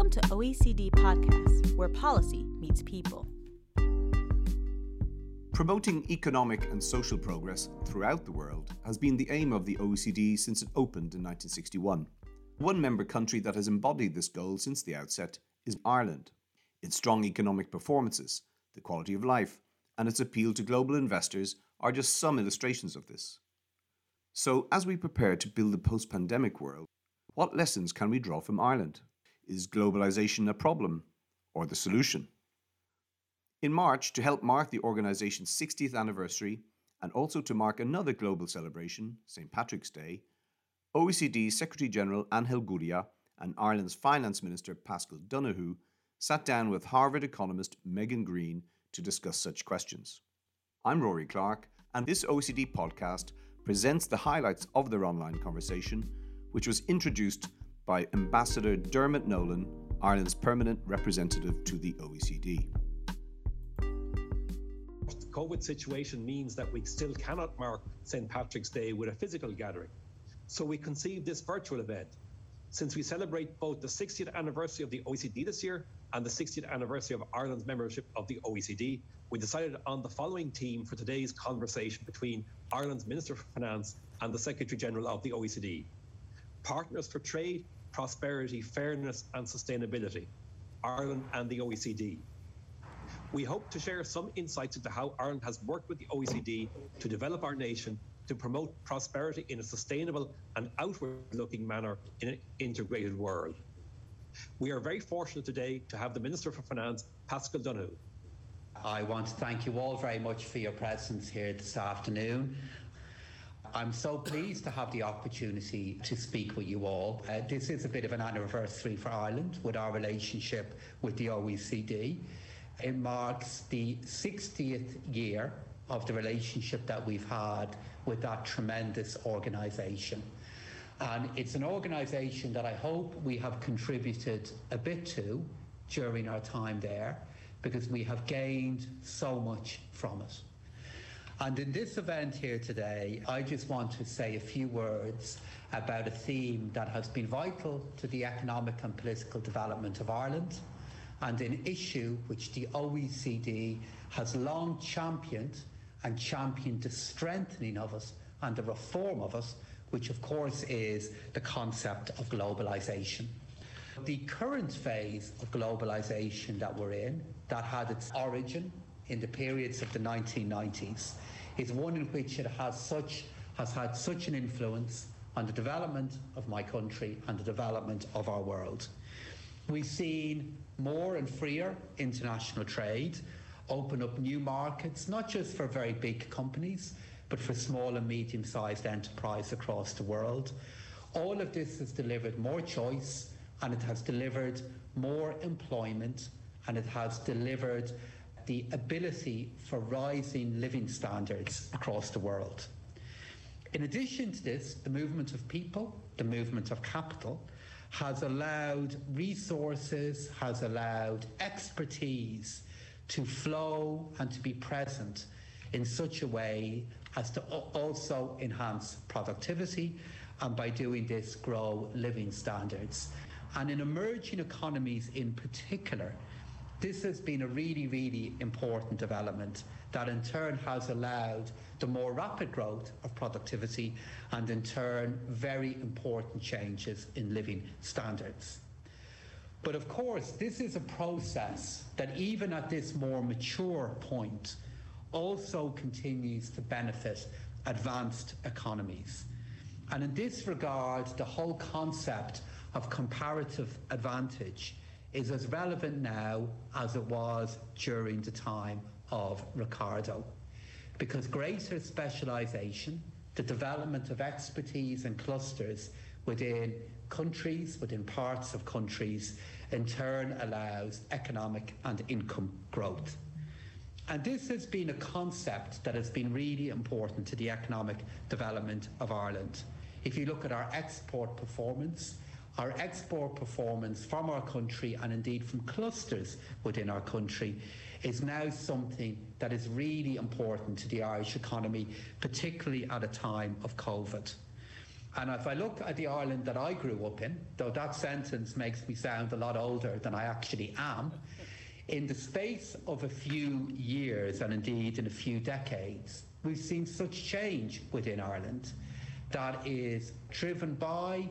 Welcome to OECD Podcast, where policy meets people. Promoting economic and social progress throughout the world has been the aim of the OECD since it opened in 1961. One member country that has embodied this goal since the outset is Ireland. Its strong economic performances, the quality of life, and its appeal to global investors are just some illustrations of this. So, as we prepare to build a post pandemic world, what lessons can we draw from Ireland? Is globalization a problem or the solution? In March, to help mark the organization's 60th anniversary and also to mark another global celebration, St Patrick's Day, OECD Secretary General Angel Gurria and Ireland's Finance Minister Paschal Donohoe sat down with Harvard economist Megan Greene to discuss such questions. I'm Rory Clarke, and this OECD podcast presents the highlights of their online conversation, which was introduced by Ambassador Dermot Nolan, Ireland's permanent representative to the OECD. The COVID situation means that we still cannot mark St. Patrick's Day with a physical gathering. So we conceived this virtual event. Since we celebrate both the 60th anniversary of the OECD this year and the 60th anniversary of Ireland's membership of the OECD, we decided on the following theme for today's conversation between Ireland's Minister for Finance and the Secretary General of the OECD Partners for Trade, Prosperity, Fairness and Sustainability, Ireland and the OECD. We hope to share some insights into how Ireland has worked with the OECD to develop our nation to promote prosperity in a sustainable and outward looking manner in an integrated world. We are very fortunate today to have the Minister for Finance, Paschal Donohoe. I want to thank you all very much for your presence here this afternoon. I'm so pleased to have the opportunity to speak with you all. Uh, this is a bit of an anniversary for Ireland with our relationship with the OECD. It marks the 60th year of the relationship that we've had with that tremendous organisation. And it's an organisation that I hope we have contributed a bit to during our time there because we have gained so much from it. And in this event here today, I just want to say a few words about a theme that has been vital to the economic and political development of Ireland and an issue which the OECD has long championed and championed the strengthening of us and the reform of us, which of course is the concept of globalisation. The current phase of globalisation that we're in, that had its origin in the periods of the 1990s, is one in which it has such has had such an influence on the development of my country and the development of our world. We've seen more and freer international trade open up new markets, not just for very big companies, but for small and medium sized enterprise across the world. All of this has delivered more choice and it has delivered more employment and it has delivered the ability for rising living standards across the world. In addition to this, the movement of people, the movement of capital, has allowed resources, has allowed expertise to flow and to be present in such a way as to also enhance productivity and by doing this grow living standards. And in emerging economies in particular, this has been a really, really important development that in turn has allowed the more rapid growth of productivity and in turn very important changes in living standards. But of course, this is a process that even at this more mature point also continues to benefit advanced economies. And in this regard, the whole concept of comparative advantage is as relevant now as it was during the time of Ricardo. Because greater specialisation, the development of expertise and clusters within countries, within parts of countries, in turn allows economic and income growth. And this has been a concept that has been really important to the economic development of Ireland. If you look at our export performance, our export performance from our country and indeed from clusters within our country is now something that is really important to the Irish economy, particularly at a time of COVID. And if I look at the Ireland that I grew up in, though that sentence makes me sound a lot older than I actually am, in the space of a few years and indeed in a few decades, we've seen such change within Ireland that is driven by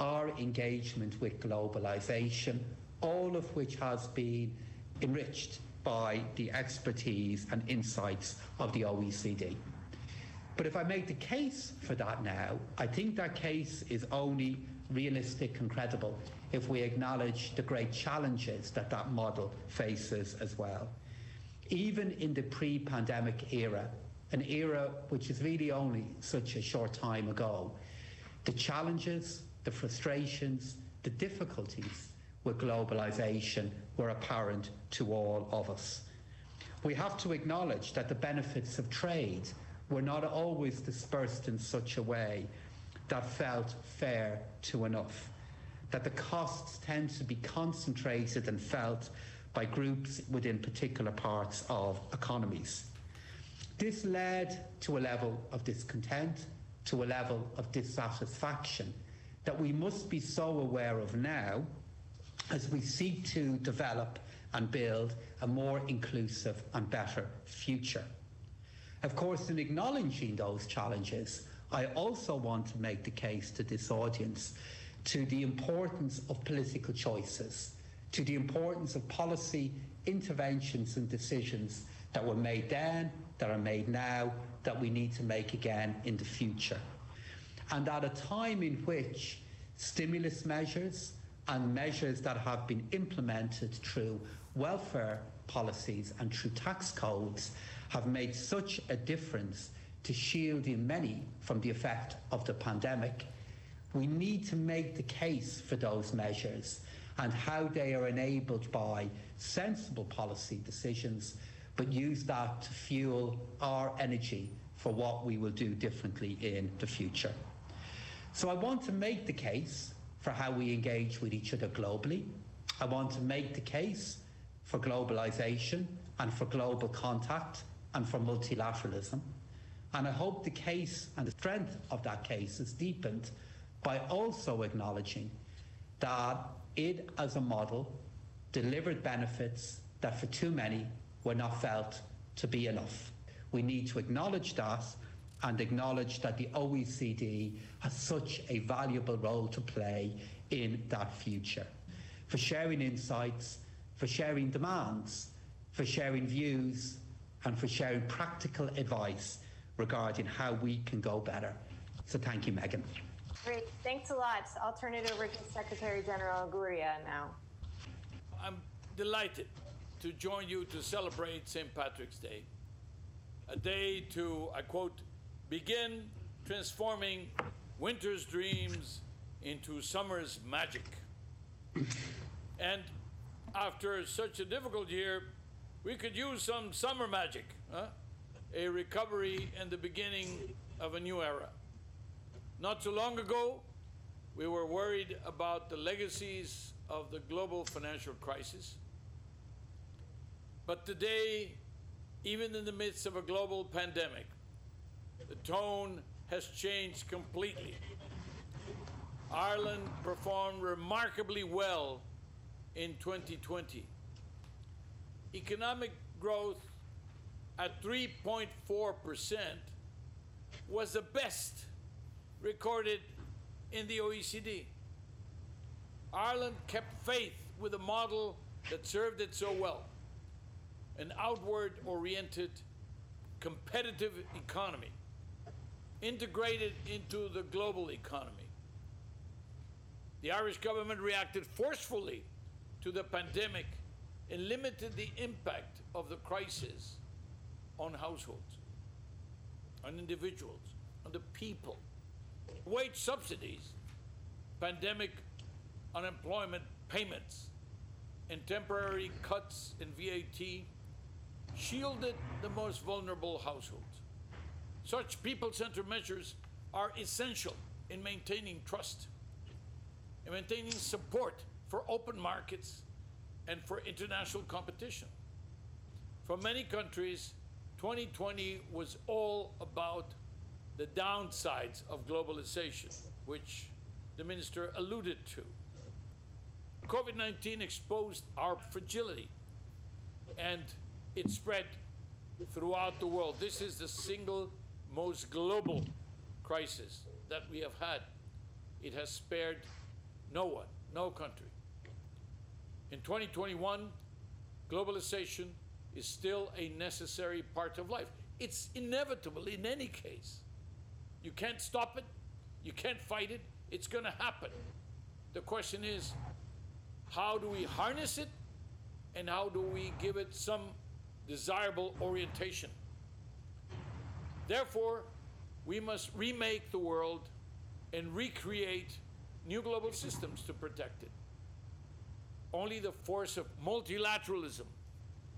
our engagement with globalisation, all of which has been enriched by the expertise and insights of the OECD. But if I make the case for that now, I think that case is only realistic and credible if we acknowledge the great challenges that that model faces as well. Even in the pre pandemic era, an era which is really only such a short time ago, the challenges, the frustrations, the difficulties with globalisation were apparent to all of us. We have to acknowledge that the benefits of trade were not always dispersed in such a way that felt fair to enough, that the costs tend to be concentrated and felt by groups within particular parts of economies. This led to a level of discontent, to a level of dissatisfaction that we must be so aware of now as we seek to develop and build a more inclusive and better future. Of course, in acknowledging those challenges, I also want to make the case to this audience to the importance of political choices, to the importance of policy interventions and decisions that were made then, that are made now, that we need to make again in the future. And at a time in which stimulus measures and measures that have been implemented through welfare policies and through tax codes have made such a difference to shielding many from the effect of the pandemic. We need to make the case for those measures and how they are enabled by sensible policy decisions, but use that to fuel our energy for what we will do differently in the future. So I want to make the case for how we engage with each other globally. I want to make the case for globalisation and for global contact and for multilateralism. And I hope the case and the strength of that case is deepened by also acknowledging that it, as a model, delivered benefits that for too many were not felt to be enough. We need to acknowledge that and acknowledge that the OECD has such a valuable role to play in that future. For sharing insights, for sharing demands, for sharing views, and for sharing practical advice regarding how we can go better. So thank you, Megan. Great, thanks a lot. I'll turn it over to Secretary General Gurria now. I'm delighted to join you to celebrate St. Patrick's Day, a day to, I quote, begin transforming winter's dreams into summer's magic. and after such a difficult year, we could use some summer magic, huh? a recovery and the beginning of a new era. Not too long ago, we were worried about the legacies of the global financial crisis. But today, even in the midst of a global pandemic, the tone has changed completely. Ireland performed remarkably well in 2020. Economic growth at 3.4% was the best recorded in the OECD. Ireland kept faith with a model that served it so well an outward oriented, competitive economy integrated into the global economy. The Irish government reacted forcefully to the pandemic and limited the impact of the crisis on households, on individuals, on the people. Wage subsidies, pandemic unemployment payments, and temporary cuts in VAT shielded the most vulnerable households. Such people centered measures are essential in maintaining trust and maintaining support for open markets and for international competition. For many countries, 2020 was all about the downsides of globalization which the minister alluded to. COVID 19 exposed our fragility and it spread throughout the world. This is the single most global crisis that we have had. It has spared no one, no country. In 2021, globalization is still a necessary part of life. It's inevitable in any case. You can't stop it, you can't fight it, it's going to happen. The question is how do we harness it and how do we give it some desirable orientation? Therefore, we must remake the world and recreate new global systems to protect it. Only the force of multilateralism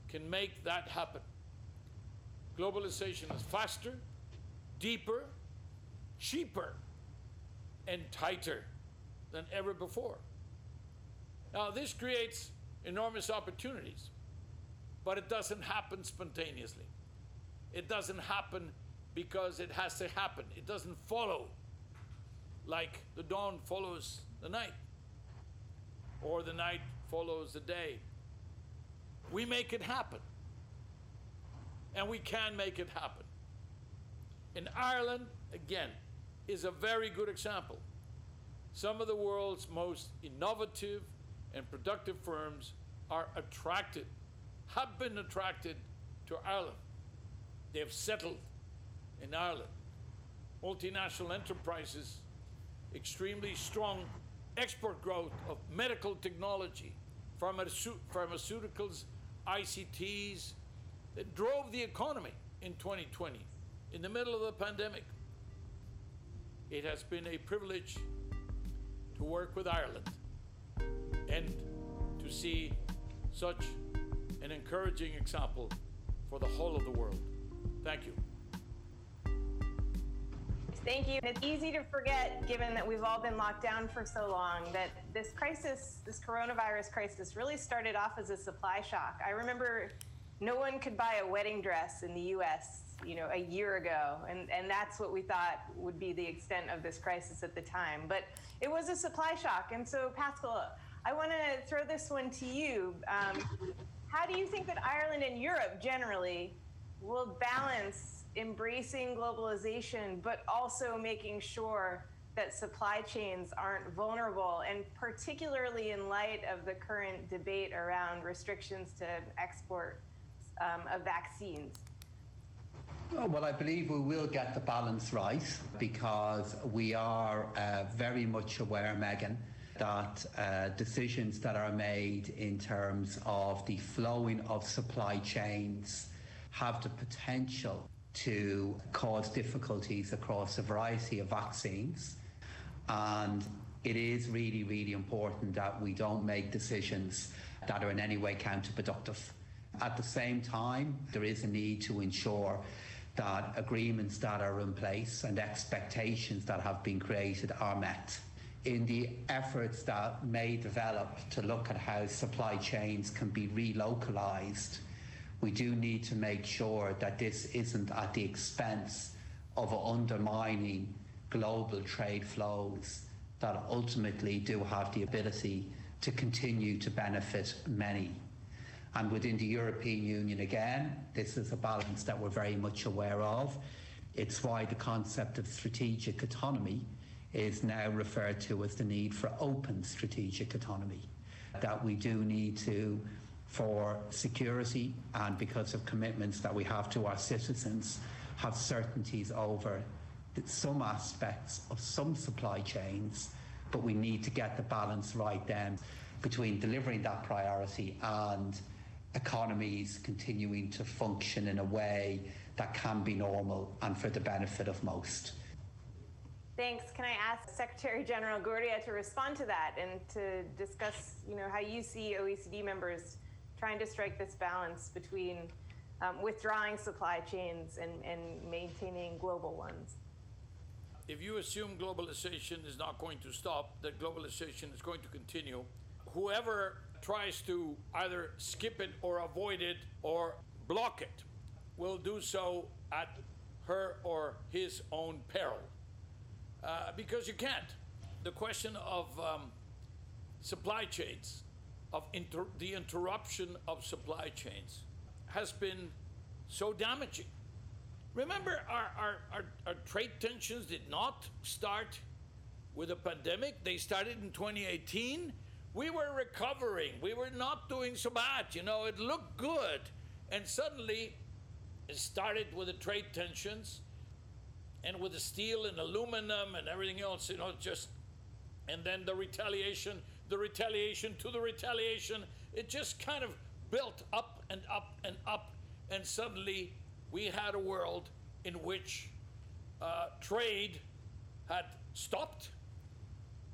can make that happen. Globalization is faster, deeper, cheaper, and tighter than ever before. Now, this creates enormous opportunities, but it doesn't happen spontaneously. It doesn't happen because it has to happen. It doesn't follow like the dawn follows the night or the night follows the day. We make it happen. And we can make it happen. In Ireland, again, is a very good example. Some of the world's most innovative and productive firms are attracted, have been attracted to Ireland. They have settled in Ireland. Multinational enterprises, extremely strong export growth of medical technology, pharmaceuticals, ICTs, that drove the economy in 2020, in the middle of the pandemic. It has been a privilege to work with Ireland and to see such an encouraging example for the whole of the world. Thank you. Thank you. It's easy to forget, given that we've all been locked down for so long, that this crisis, this coronavirus crisis, really started off as a supply shock. I remember no one could buy a wedding dress in the US, you know, a year ago, and, and that's what we thought would be the extent of this crisis at the time. But it was a supply shock. And so, Paschal, I want to throw this one to you. Um, how do you think that Ireland and Europe generally will balance embracing globalization, but also making sure that supply chains aren't vulnerable, and particularly in light of the current debate around restrictions to export um, of vaccines? Oh, well, I believe we will get the balance right because we are uh, very much aware, Megan, that uh, decisions that are made in terms of the flowing of supply chains have the potential to cause difficulties across a variety of vaccines. And it is really, really important that we don't make decisions that are in any way counterproductive. At the same time, there is a need to ensure that agreements that are in place and expectations that have been created are met. In the efforts that may develop to look at how supply chains can be relocalized we do need to make sure that this isn't at the expense of undermining global trade flows that ultimately do have the ability to continue to benefit many. And within the European Union, again, this is a balance that we're very much aware of. It's why the concept of strategic autonomy is now referred to as the need for open strategic autonomy. That we do need to for security and because of commitments that we have to our citizens, have certainties over some aspects of some supply chains, but we need to get the balance right then between delivering that priority and economies continuing to function in a way that can be normal and for the benefit of most. Thanks. Can I ask Secretary General Gurria to respond to that and to discuss, you know, how you see OECD members trying to strike this balance between um, withdrawing supply chains and, and maintaining global ones. If you assume globalization is not going to stop, that globalization is going to continue, whoever tries to either skip it or avoid it or block it will do so at her or his own peril. uh, because you can't. The question of um, supply chains, of inter- the interruption of supply chains, has been so damaging. Remember, our, our, our, our trade tensions did not start with a pandemic, they started in 2018. We were recovering, we were not doing so bad, you know, it looked good. And suddenly, it started with the trade tensions and with the steel and aluminum and everything else, you know, just, and then the retaliation, the retaliation to the retaliation, it just kind of built up and up and up. And suddenly we had a world in which uh, trade had stopped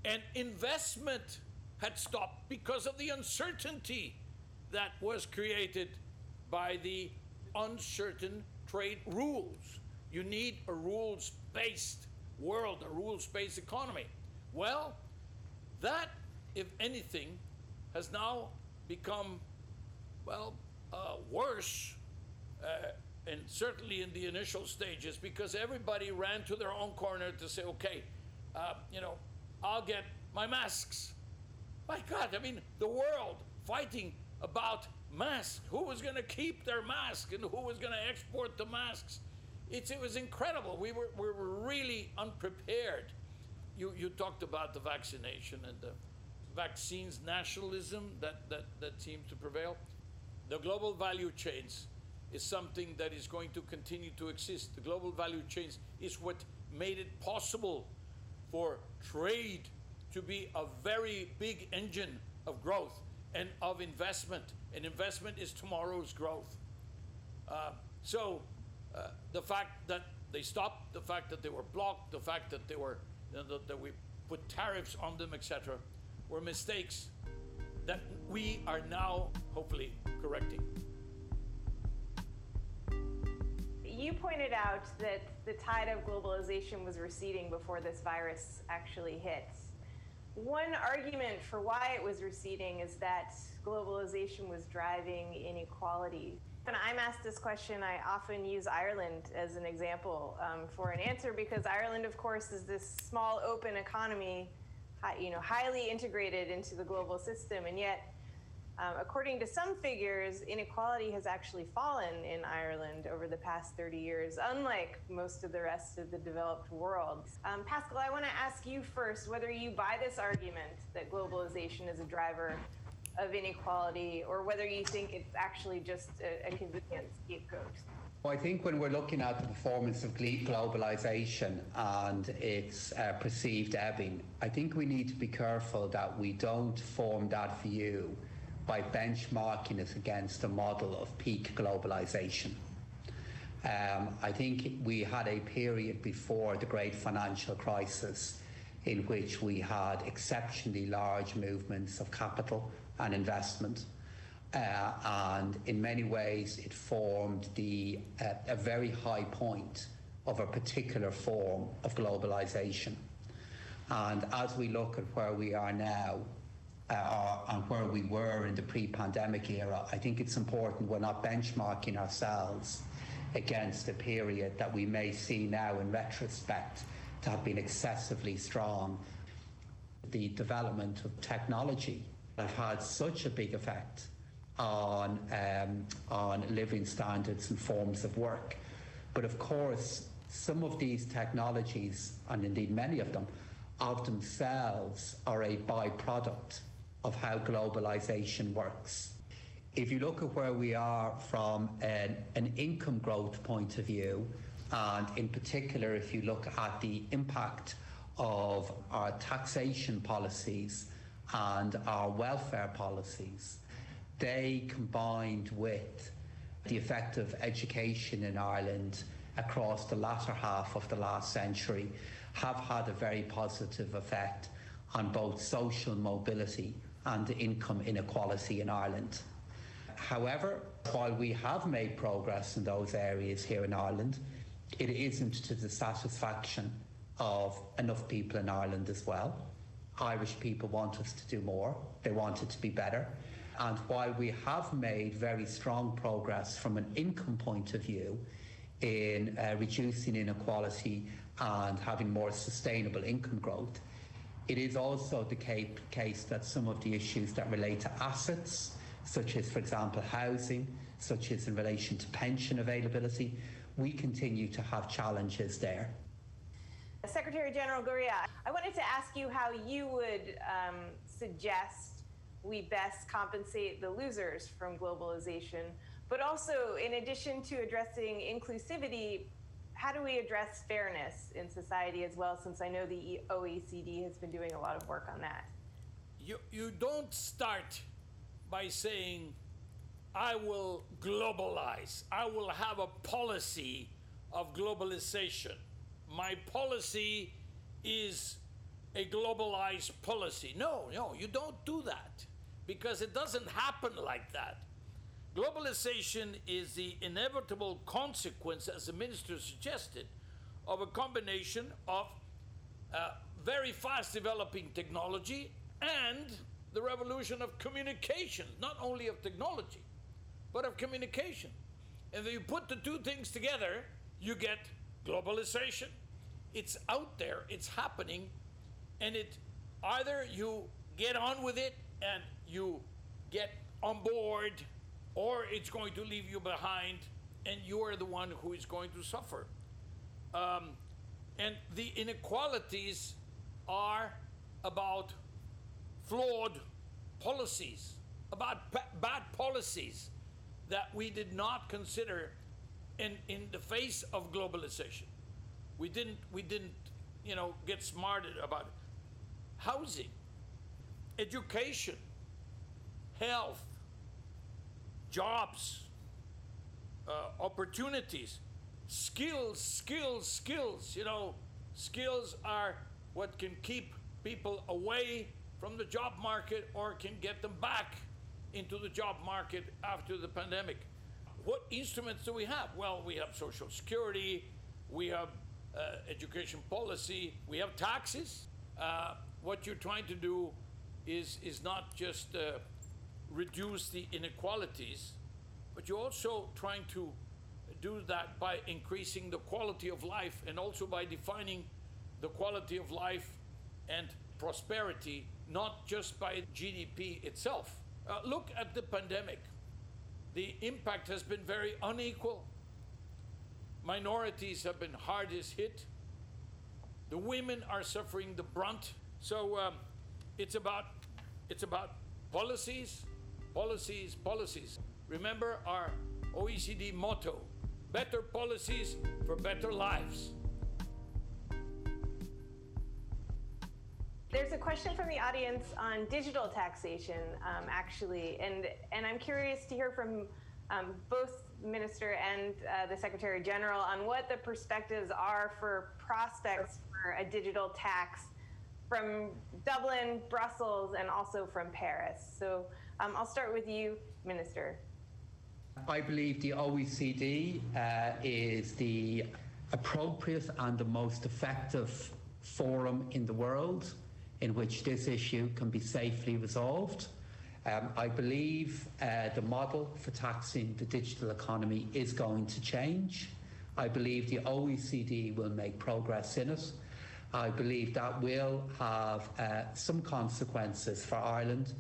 and investment had stopped because of the uncertainty that was created by the uncertain trade rules. You need a rules based world, a rules based economy. Well, that, if anything, has now become, well, uh, worse, uh, and certainly in the initial stages, because everybody ran to their own corner to say, okay, uh, you know, I'll get my masks. My God, I mean, the world fighting about masks. Who was going to keep their mask and who was going to export the masks? It's, it was incredible. We were, we were really unprepared. You, you talked about the vaccination and the vaccines nationalism that, that, that seems to prevail. The global value chains is something that is going to continue to exist. The global value chains is what made it possible for trade to be a very big engine of growth and of investment. And investment is tomorrow's growth. Uh, so uh, the fact that they stopped, the fact that they were blocked, the fact that they were you know, that we put tariffs on them, etc., were mistakes that we are now hopefully correcting. You pointed out that the tide of globalization was receding before this virus actually hit. One argument for why it was receding is that globalization was driving inequality. When I'm asked this question, I often use Ireland as an example um, for an answer because Ireland, of course, is this small, open economy, you know, highly integrated into the global system, and yet um, according to some figures, inequality has actually fallen in Ireland over the past 30 years, unlike most of the rest of the developed world. Um, Paschal, I want to ask you first whether you buy this argument that globalization is a driver of inequality or whether you think it's actually just a, a convenient scapegoat. Well, I think when we're looking at the performance of globalization and its uh, perceived ebbing, I think we need to be careful that we don't form that view by benchmarking it against a model of peak globalization. Um, I think we had a period before the great financial crisis in which we had exceptionally large movements of capital and investment. Uh, and in many ways, it formed the, uh, a very high point of a particular form of globalization. And as we look at where we are now, uh, and where we were in the pre-pandemic era, I think it's important we're not benchmarking ourselves against a period that we may see now in retrospect to have been excessively strong. The development of technology have had such a big effect on um, on living standards and forms of work. But of course, some of these technologies, and indeed many of them, of themselves are a byproduct of how globalization works. If you look at where we are from an, an income growth point of view, and in particular, if you look at the impact of our taxation policies and our welfare policies, they combined with the effect of education in Ireland across the latter half of the last century have had a very positive effect on both social mobility and income inequality in Ireland. However, while we have made progress in those areas here in Ireland, it isn't to the satisfaction of enough people in Ireland as well. Irish people want us to do more, they want it to be better. And while we have made very strong progress from an income point of view in uh, reducing inequality and having more sustainable income growth. It is also the case that some of the issues that relate to assets, such as, for example, housing, such as in relation to pension availability, we continue to have challenges there. Secretary General Gurria, I wanted to ask you how you would um, suggest we best compensate the losers from globalization, but also, in addition to addressing inclusivity, how do we address fairness in society as well? Since I know the OECD has been doing a lot of work on that. You, you don't start by saying, I will globalize, I will have a policy of globalization. My policy is a globalized policy. No, no, you don't do that because it doesn't happen like that. Globalization is the inevitable consequence, as the minister suggested, of a combination of uh, very fast developing technology and the revolution of communication, not only of technology, but of communication. And when you put the two things together, you get globalization. It's out there, it's happening, and it either you get on with it and you get on board or it's going to leave you behind and you are the one who is going to suffer. Um, and the inequalities are about flawed policies, about bad policies that we did not consider in, in the face of globalization. We didn't, we didn't, you know, get smarted about housing, education, health, jobs, uh, opportunities, skills, skills, skills. You know, skills are what can keep people away from the job market or can get them back into the job market after the pandemic. What instruments do we have? Well, we have Social Security, we have uh, education policy, we have taxes. Uh, what you're trying to do is, is not just uh, reduce the inequalities, but you're also trying to do that by increasing the quality of life and also by defining the quality of life and prosperity, not just by GDP itself. Uh, look at the pandemic. The impact has been very unequal. Minorities have been hardest hit. The women are suffering the brunt. So um, it's about it's about policies, policies, policies. Remember our OECD motto better policies for better lives. There's a question from the audience on digital taxation, um, actually, and and I'm curious to hear from um, both Minister and uh, the Secretary General on what the perspectives are for prospects for a digital tax from Dublin, Brussels, and also from Paris. So um, I'll start with you, Minister. I believe the OECD uh, is the appropriate and the most effective forum in the world in which this issue can be safely resolved. Um, I believe uh, the model for taxing the digital economy is going to change. I believe the OECD will make progress in it. I believe that will have uh, some consequences for Ireland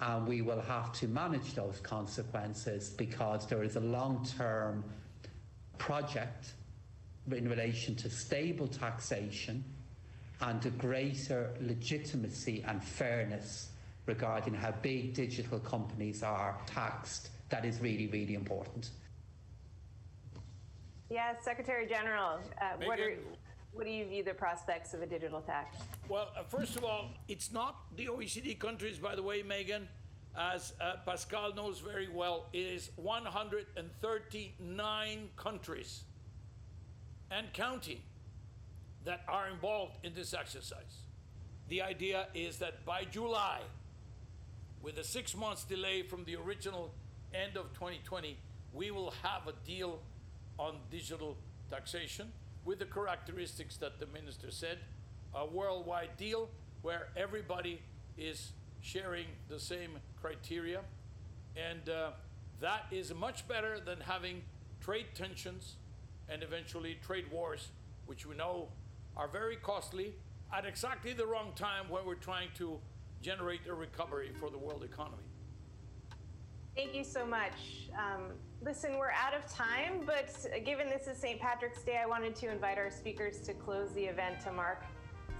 and we will have to manage those consequences because there is a long term project in relation to stable taxation and a greater legitimacy and fairness regarding how big digital companies are taxed. That is really, really important. Yes, Secretary General, uh, what are what do you view the prospects of a digital tax? Well, uh, first of all, it's not the OECD countries, by the way, Megan. As uh, Paschal knows very well, it is 139 countries and counting that are involved in this exercise. The idea is that by July, with a six months delay from the original end of 2020, we will have a deal on digital taxation with the characteristics that the minister said, a worldwide deal where everybody is sharing the same criteria. And uh, that is much better than having trade tensions and eventually trade wars, which we know are very costly at exactly the wrong time when we're trying to generate a recovery for the world economy. Thank you so much. Um, listen, we're out of time, but given this is St. Patrick's Day, I wanted to invite our speakers to close the event to mark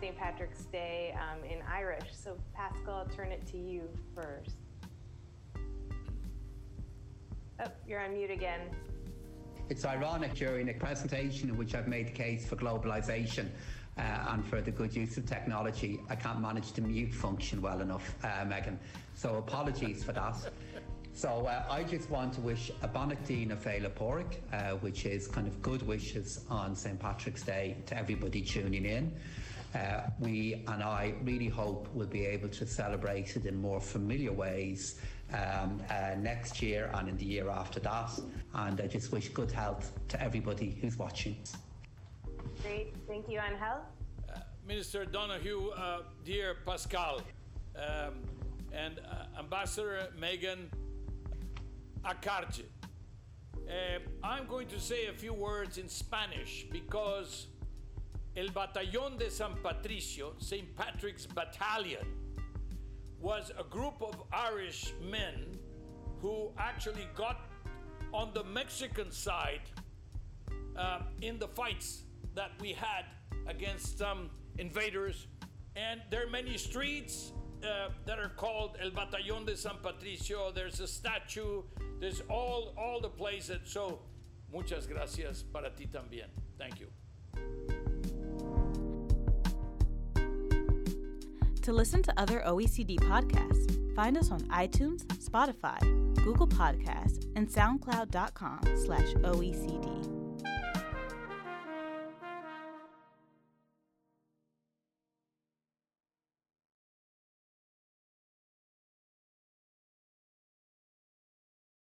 St. Patrick's Day um, in Irish. So, Paschal, I'll turn it to you first. Oh, you're on mute again. It's ironic during a presentation in which I've made the case for globalization uh, and for the good use of technology, I can't manage the mute function well enough, uh, Megan. So apologies for that. So uh, I just want to wish a Beannachtaí na Féile Pádraig, uh, which is kind of good wishes on St. Patrick's Day to everybody tuning in. Uh, we and I really hope we'll be able to celebrate it in more familiar ways um, uh, next year and in the year after that. And I just wish good health to everybody who's watching. Great. Thank you, Angel. Uh, Minister Donohoe, uh, dear Paschal, um, and uh, Ambassador Megan Acarje. Uh, I'm going to say a few words in Spanish because El Batallón de San Patricio, St. Patrick's Battalion, was a group of Irish men who actually got on the Mexican side uh, in the fights that we had against some invaders. And there are many streets uh, that are called El Batallón de San Patricio. There's a statue. There's all all the places. So, muchas gracias para ti también. Thank you. To listen to other OECD podcasts, find us on iTunes, Spotify, Google Podcasts, and SoundCloud.com slash OECD.